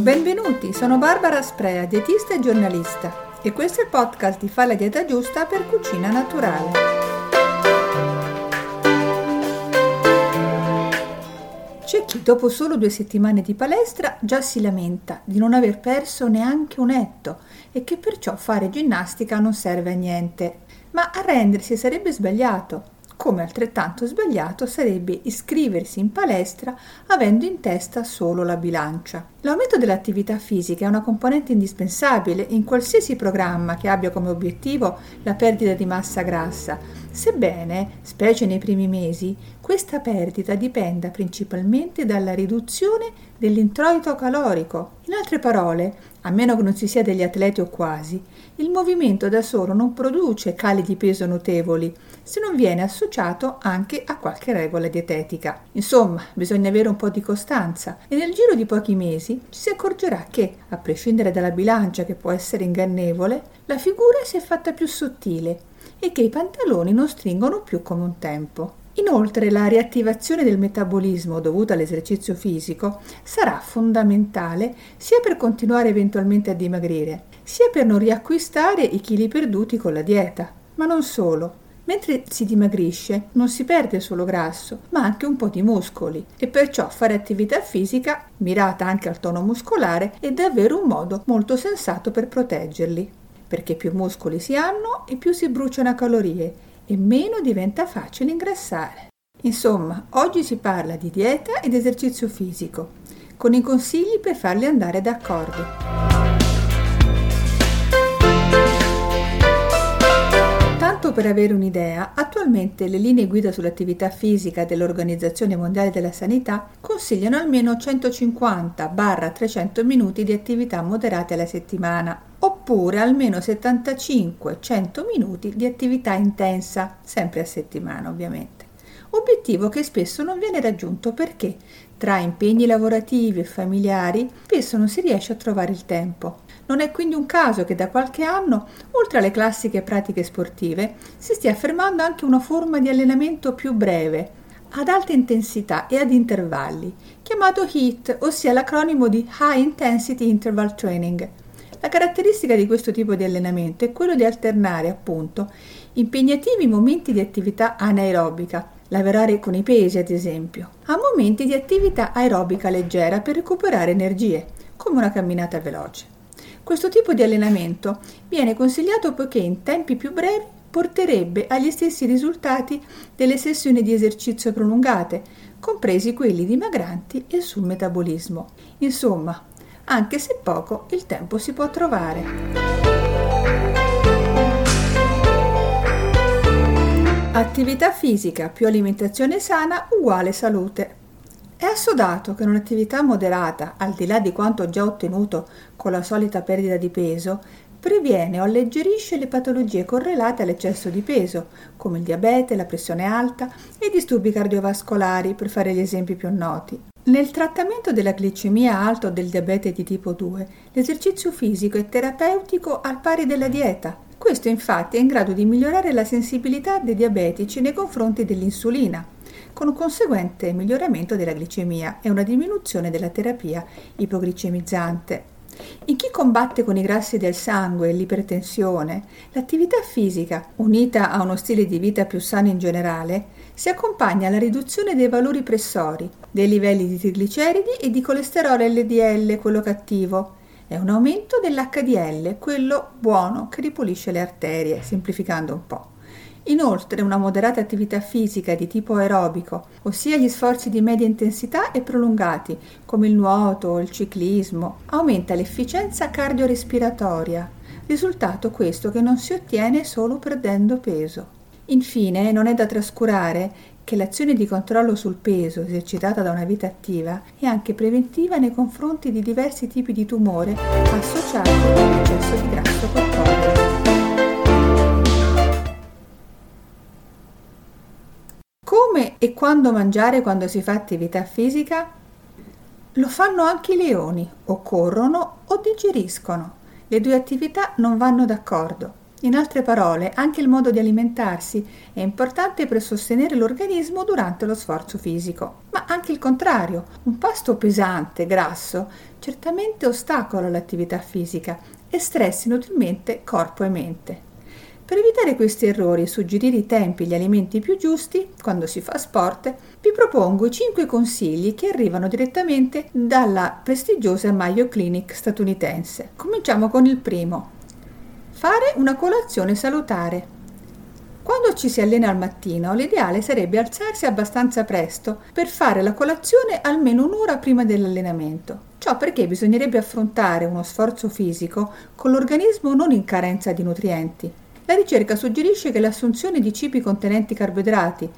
Benvenuti, sono Barbara Sprea, dietista e giornalista e questo è il podcast di Fa la dieta giusta per cucina naturale. C'è chi dopo solo due settimane di palestra già si lamenta di non aver perso neanche un etto e che perciò fare ginnastica non serve a niente. Ma arrendersi sarebbe sbagliato come altrettanto sbagliato sarebbe iscriversi in palestra avendo in testa solo la bilancia. L'aumento dell'attività fisica è una componente indispensabile in qualsiasi programma che abbia come obiettivo la perdita di massa grassa, sebbene, specie nei primi mesi, questa perdita dipenda principalmente dalla riduzione dell'introito calorico. Altre parole, a meno che non si sia degli atleti o quasi, il movimento da solo non produce cali di peso notevoli se non viene associato anche a qualche regola dietetica. Insomma, bisogna avere un po' di costanza e nel giro di pochi mesi ci si accorgerà che, a prescindere dalla bilancia che può essere ingannevole, la figura si è fatta più sottile e che i pantaloni non stringono più come un tempo. Inoltre la riattivazione del metabolismo dovuta all'esercizio fisico sarà fondamentale sia per continuare eventualmente a dimagrire, sia per non riacquistare i chili perduti con la dieta. Ma non solo. Mentre si dimagrisce non si perde solo grasso, ma anche un po' di muscoli e perciò fare attività fisica, mirata anche al tono muscolare, è davvero un modo molto sensato per proteggerli, perché più muscoli si hanno e più si bruciano calorie e meno diventa facile ingrassare. Insomma, oggi si parla di dieta ed esercizio fisico, con i consigli per farli andare d'accordo. Tanto per avere un'idea, attualmente le linee guida sull'attività fisica dell'Organizzazione Mondiale della Sanità consigliano almeno 150-300 minuti di attività moderate alla settimana, oppure almeno 75-100 minuti di attività intensa, sempre a settimana ovviamente. Obiettivo che spesso non viene raggiunto perché tra impegni lavorativi e familiari spesso non si riesce a trovare il tempo. Non è quindi un caso che da qualche anno, oltre alle classiche pratiche sportive, si stia affermando anche una forma di allenamento più breve, ad alta intensità e ad intervalli, chiamato HIIT, ossia l'acronimo di High Intensity Interval Training, la caratteristica di questo tipo di allenamento è quello di alternare appunto impegnativi momenti di attività anaerobica, lavorare con i pesi ad esempio, a momenti di attività aerobica leggera per recuperare energie, come una camminata veloce. Questo tipo di allenamento viene consigliato poiché in tempi più brevi porterebbe agli stessi risultati delle sessioni di esercizio prolungate, compresi quelli dimagranti e sul metabolismo. Insomma, anche se poco il tempo si può trovare. Attività fisica più alimentazione sana uguale salute. È assodato che un'attività moderata, al di là di quanto già ottenuto con la solita perdita di peso, previene o alleggerisce le patologie correlate all'eccesso di peso, come il diabete, la pressione alta e i disturbi cardiovascolari, per fare gli esempi più noti. Nel trattamento della glicemia alta o del diabete di tipo 2, l'esercizio fisico è terapeutico al pari della dieta. Questo infatti è in grado di migliorare la sensibilità dei diabetici nei confronti dell'insulina, con un conseguente miglioramento della glicemia e una diminuzione della terapia ipoglicemizzante. In chi combatte con i grassi del sangue e l'ipertensione, l'attività fisica, unita a uno stile di vita più sano in generale, si accompagna alla riduzione dei valori pressori, dei livelli di trigliceridi e di colesterolo LDL, quello cattivo, e un aumento dell'HDL, quello buono che ripulisce le arterie, semplificando un po'. Inoltre una moderata attività fisica di tipo aerobico, ossia gli sforzi di media intensità e prolungati, come il nuoto o il ciclismo, aumenta l'efficienza cardiorespiratoria, risultato questo che non si ottiene solo perdendo peso. Infine, non è da trascurare che l'azione di controllo sul peso esercitata da una vita attiva è anche preventiva nei confronti di diversi tipi di tumore associati all'eccesso di grasso corporeo. Come e quando mangiare quando si fa attività fisica? Lo fanno anche i leoni, o corrono o digeriscono. Le due attività non vanno d'accordo. In altre parole, anche il modo di alimentarsi è importante per sostenere l'organismo durante lo sforzo fisico, ma anche il contrario, un pasto pesante, grasso, certamente ostacola l'attività fisica e stressa inutilmente corpo e mente. Per evitare questi errori e suggerire i tempi e gli alimenti più giusti quando si fa sport, vi propongo i 5 consigli che arrivano direttamente dalla prestigiosa Mayo Clinic statunitense. Cominciamo con il primo. Fare una colazione salutare. Quando ci si allena al mattino, l'ideale sarebbe alzarsi abbastanza presto per fare la colazione almeno un'ora prima dell'allenamento. Ciò perché bisognerebbe affrontare uno sforzo fisico con l'organismo non in carenza di nutrienti. La ricerca suggerisce che l'assunzione di cibi contenenti carboidrati,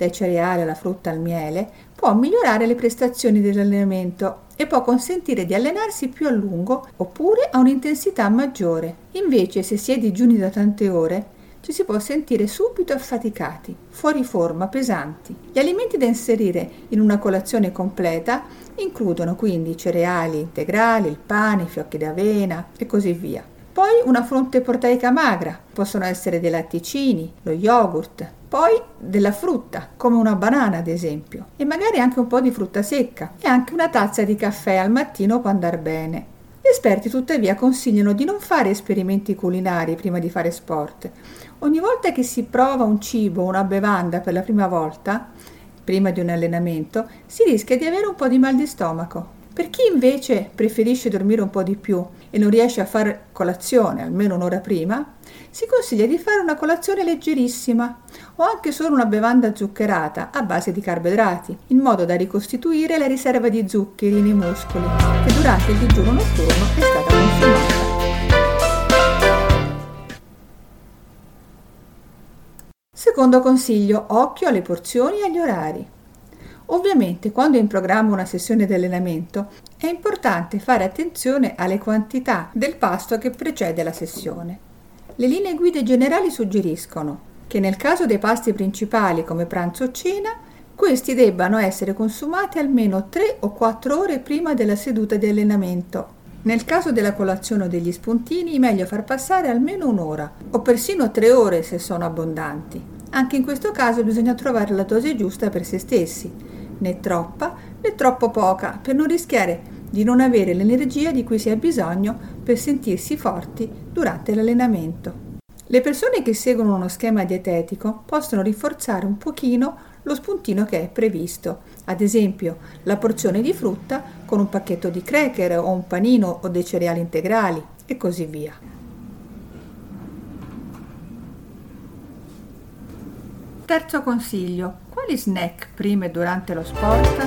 dai cereali alla frutta al miele, può migliorare le prestazioni dell'allenamento e può consentire di allenarsi più a lungo oppure a un'intensità maggiore. Invece, se si è digiuni da tante ore, ci si può sentire subito affaticati, fuori forma, pesanti. Gli alimenti da inserire in una colazione completa includono quindi cereali integrali, il pane, fiocchi d'avena e così via. Poi una fonte proteica magra, possono essere dei latticini, lo yogurt, poi della frutta, come una banana ad esempio, e magari anche un po' di frutta secca e anche una tazza di caffè al mattino può andare bene. Gli esperti tuttavia consigliano di non fare esperimenti culinari prima di fare sport. Ogni volta che si prova un cibo o una bevanda per la prima volta, prima di un allenamento, si rischia di avere un po' di mal di stomaco. Per chi invece preferisce dormire un po' di più e non riesce a fare colazione almeno un'ora prima, si consiglia di fare una colazione leggerissima o anche solo una bevanda zuccherata a base di carboidrati, in modo da ricostituire la riserva di zuccheri nei muscoli che durante il digiuno notturno è stata consumata. Secondo consiglio, occhio alle porzioni e agli orari. Ovviamente quando è in programma una sessione di allenamento è importante fare attenzione alle quantità del pasto che precede la sessione. Le linee guida generali suggeriscono che nel caso dei pasti principali come pranzo o cena, questi debbano essere consumati almeno 3 o 4 ore prima della seduta di allenamento. Nel caso della colazione o degli spuntini, è meglio far passare almeno un'ora o persino 3 ore se sono abbondanti. Anche in questo caso bisogna trovare la dose giusta per se stessi né troppa né troppo poca, per non rischiare di non avere l'energia di cui si ha bisogno per sentirsi forti durante l'allenamento. Le persone che seguono uno schema dietetico possono rinforzare un pochino lo spuntino che è previsto, ad esempio la porzione di frutta con un pacchetto di cracker o un panino o dei cereali integrali e così via. Terzo consiglio, quali snack prima e durante lo sport?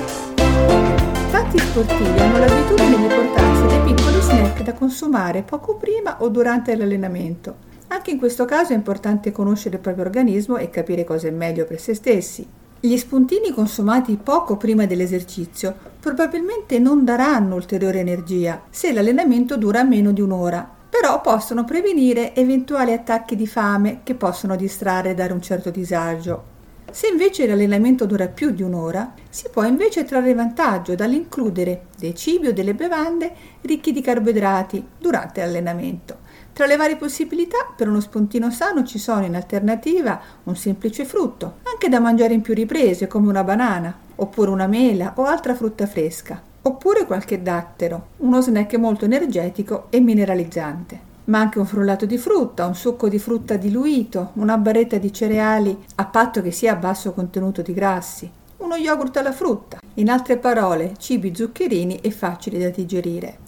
Tanti sportivi hanno l'abitudine di portarsi dei piccoli snack da consumare poco prima o durante l'allenamento. Anche in questo caso è importante conoscere il proprio organismo e capire cosa è meglio per se stessi. Gli spuntini consumati poco prima dell'esercizio probabilmente non daranno ulteriore energia se l'allenamento dura meno di un'ora, però possono prevenire eventuali attacchi di fame che possono distrarre e dare un certo disagio. Se invece l'allenamento dura più di un'ora, si può invece trarre vantaggio dall'includere dei cibi o delle bevande ricchi di carboidrati durante l'allenamento. Tra le varie possibilità, per uno spuntino sano ci sono in alternativa un semplice frutto, anche da mangiare in più riprese come una banana, oppure una mela o altra frutta fresca, oppure qualche dattero, uno snack molto energetico e mineralizzante ma anche un frullato di frutta, un succo di frutta diluito, una barretta di cereali a patto che sia a basso contenuto di grassi, uno yogurt alla frutta, in altre parole cibi zuccherini e facili da digerire.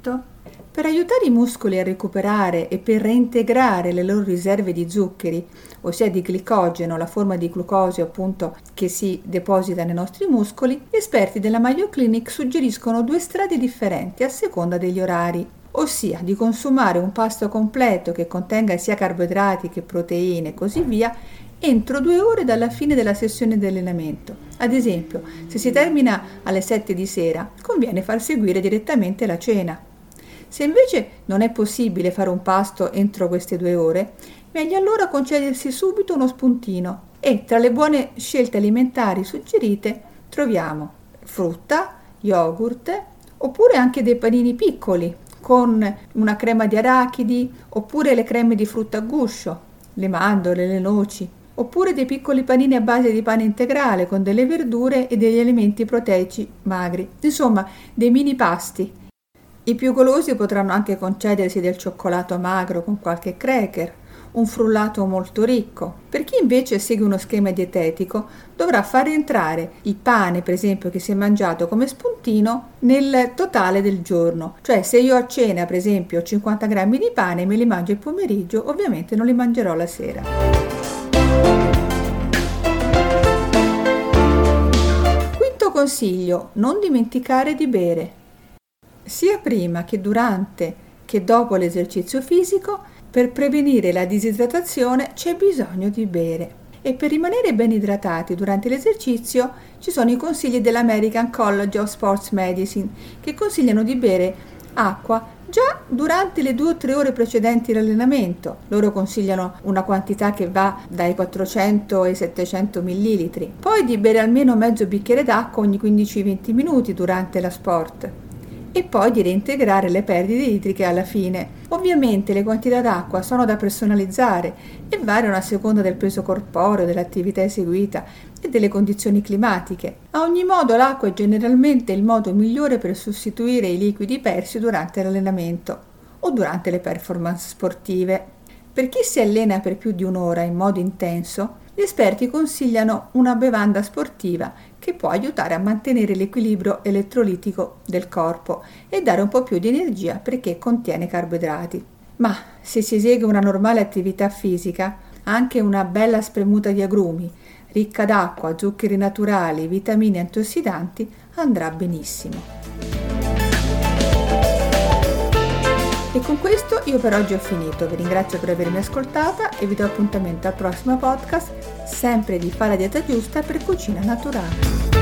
Allenamento? Per aiutare i muscoli a recuperare e per reintegrare le loro riserve di zuccheri, ossia di glicogeno, la forma di glucosio appunto che si deposita nei nostri muscoli, gli esperti della Mayo Clinic suggeriscono due strade differenti a seconda degli orari, ossia di consumare un pasto completo che contenga sia carboidrati che proteine e così via entro due ore dalla fine della sessione di allenamento. Ad esempio, se si termina alle 7 di sera, conviene far seguire direttamente la cena. Se invece non è possibile fare un pasto entro queste due ore, meglio allora concedersi subito uno spuntino e tra le buone scelte alimentari suggerite troviamo frutta, yogurt oppure anche dei panini piccoli con una crema di arachidi oppure le creme di frutta a guscio, le mandorle, le noci, oppure dei piccoli panini a base di pane integrale con delle verdure e degli alimenti proteici magri, insomma dei mini pasti. I più golosi potranno anche concedersi del cioccolato magro con qualche cracker un frullato molto ricco. Per chi invece segue uno schema dietetico dovrà far entrare il pane, per esempio, che si è mangiato come spuntino nel totale del giorno. Cioè se io a cena, per esempio, ho 50 grammi di pane e me li mangio il pomeriggio, ovviamente non li mangerò la sera. Quinto consiglio, non dimenticare di bere. Sia prima che durante che dopo l'esercizio fisico per prevenire la disidratazione c'è bisogno di bere e per rimanere ben idratati durante l'esercizio ci sono i consigli dell'American College of Sports Medicine che consigliano di bere acqua già durante le due o tre ore precedenti l'allenamento. Loro consigliano una quantità che va dai 400 ai 700 ml. Poi di bere almeno mezzo bicchiere d'acqua ogni 15-20 minuti durante la sport e poi di reintegrare le perdite idriche alla fine. Ovviamente le quantità d'acqua sono da personalizzare e variano a seconda del peso corporeo, dell'attività eseguita e delle condizioni climatiche. A ogni modo l'acqua è generalmente il modo migliore per sostituire i liquidi persi durante l'allenamento o durante le performance sportive. Per chi si allena per più di un'ora in modo intenso, gli esperti consigliano una bevanda sportiva che può aiutare a mantenere l'equilibrio elettrolitico del corpo e dare un po' più di energia perché contiene carboidrati. Ma se si esegue una normale attività fisica, anche una bella spremuta di agrumi, ricca d'acqua, zuccheri naturali, vitamine e antiossidanti, andrà benissimo. E con questo io per oggi ho finito, vi ringrazio per avermi ascoltata e vi do appuntamento al prossimo podcast, sempre di Fa la dieta giusta per cucina naturale.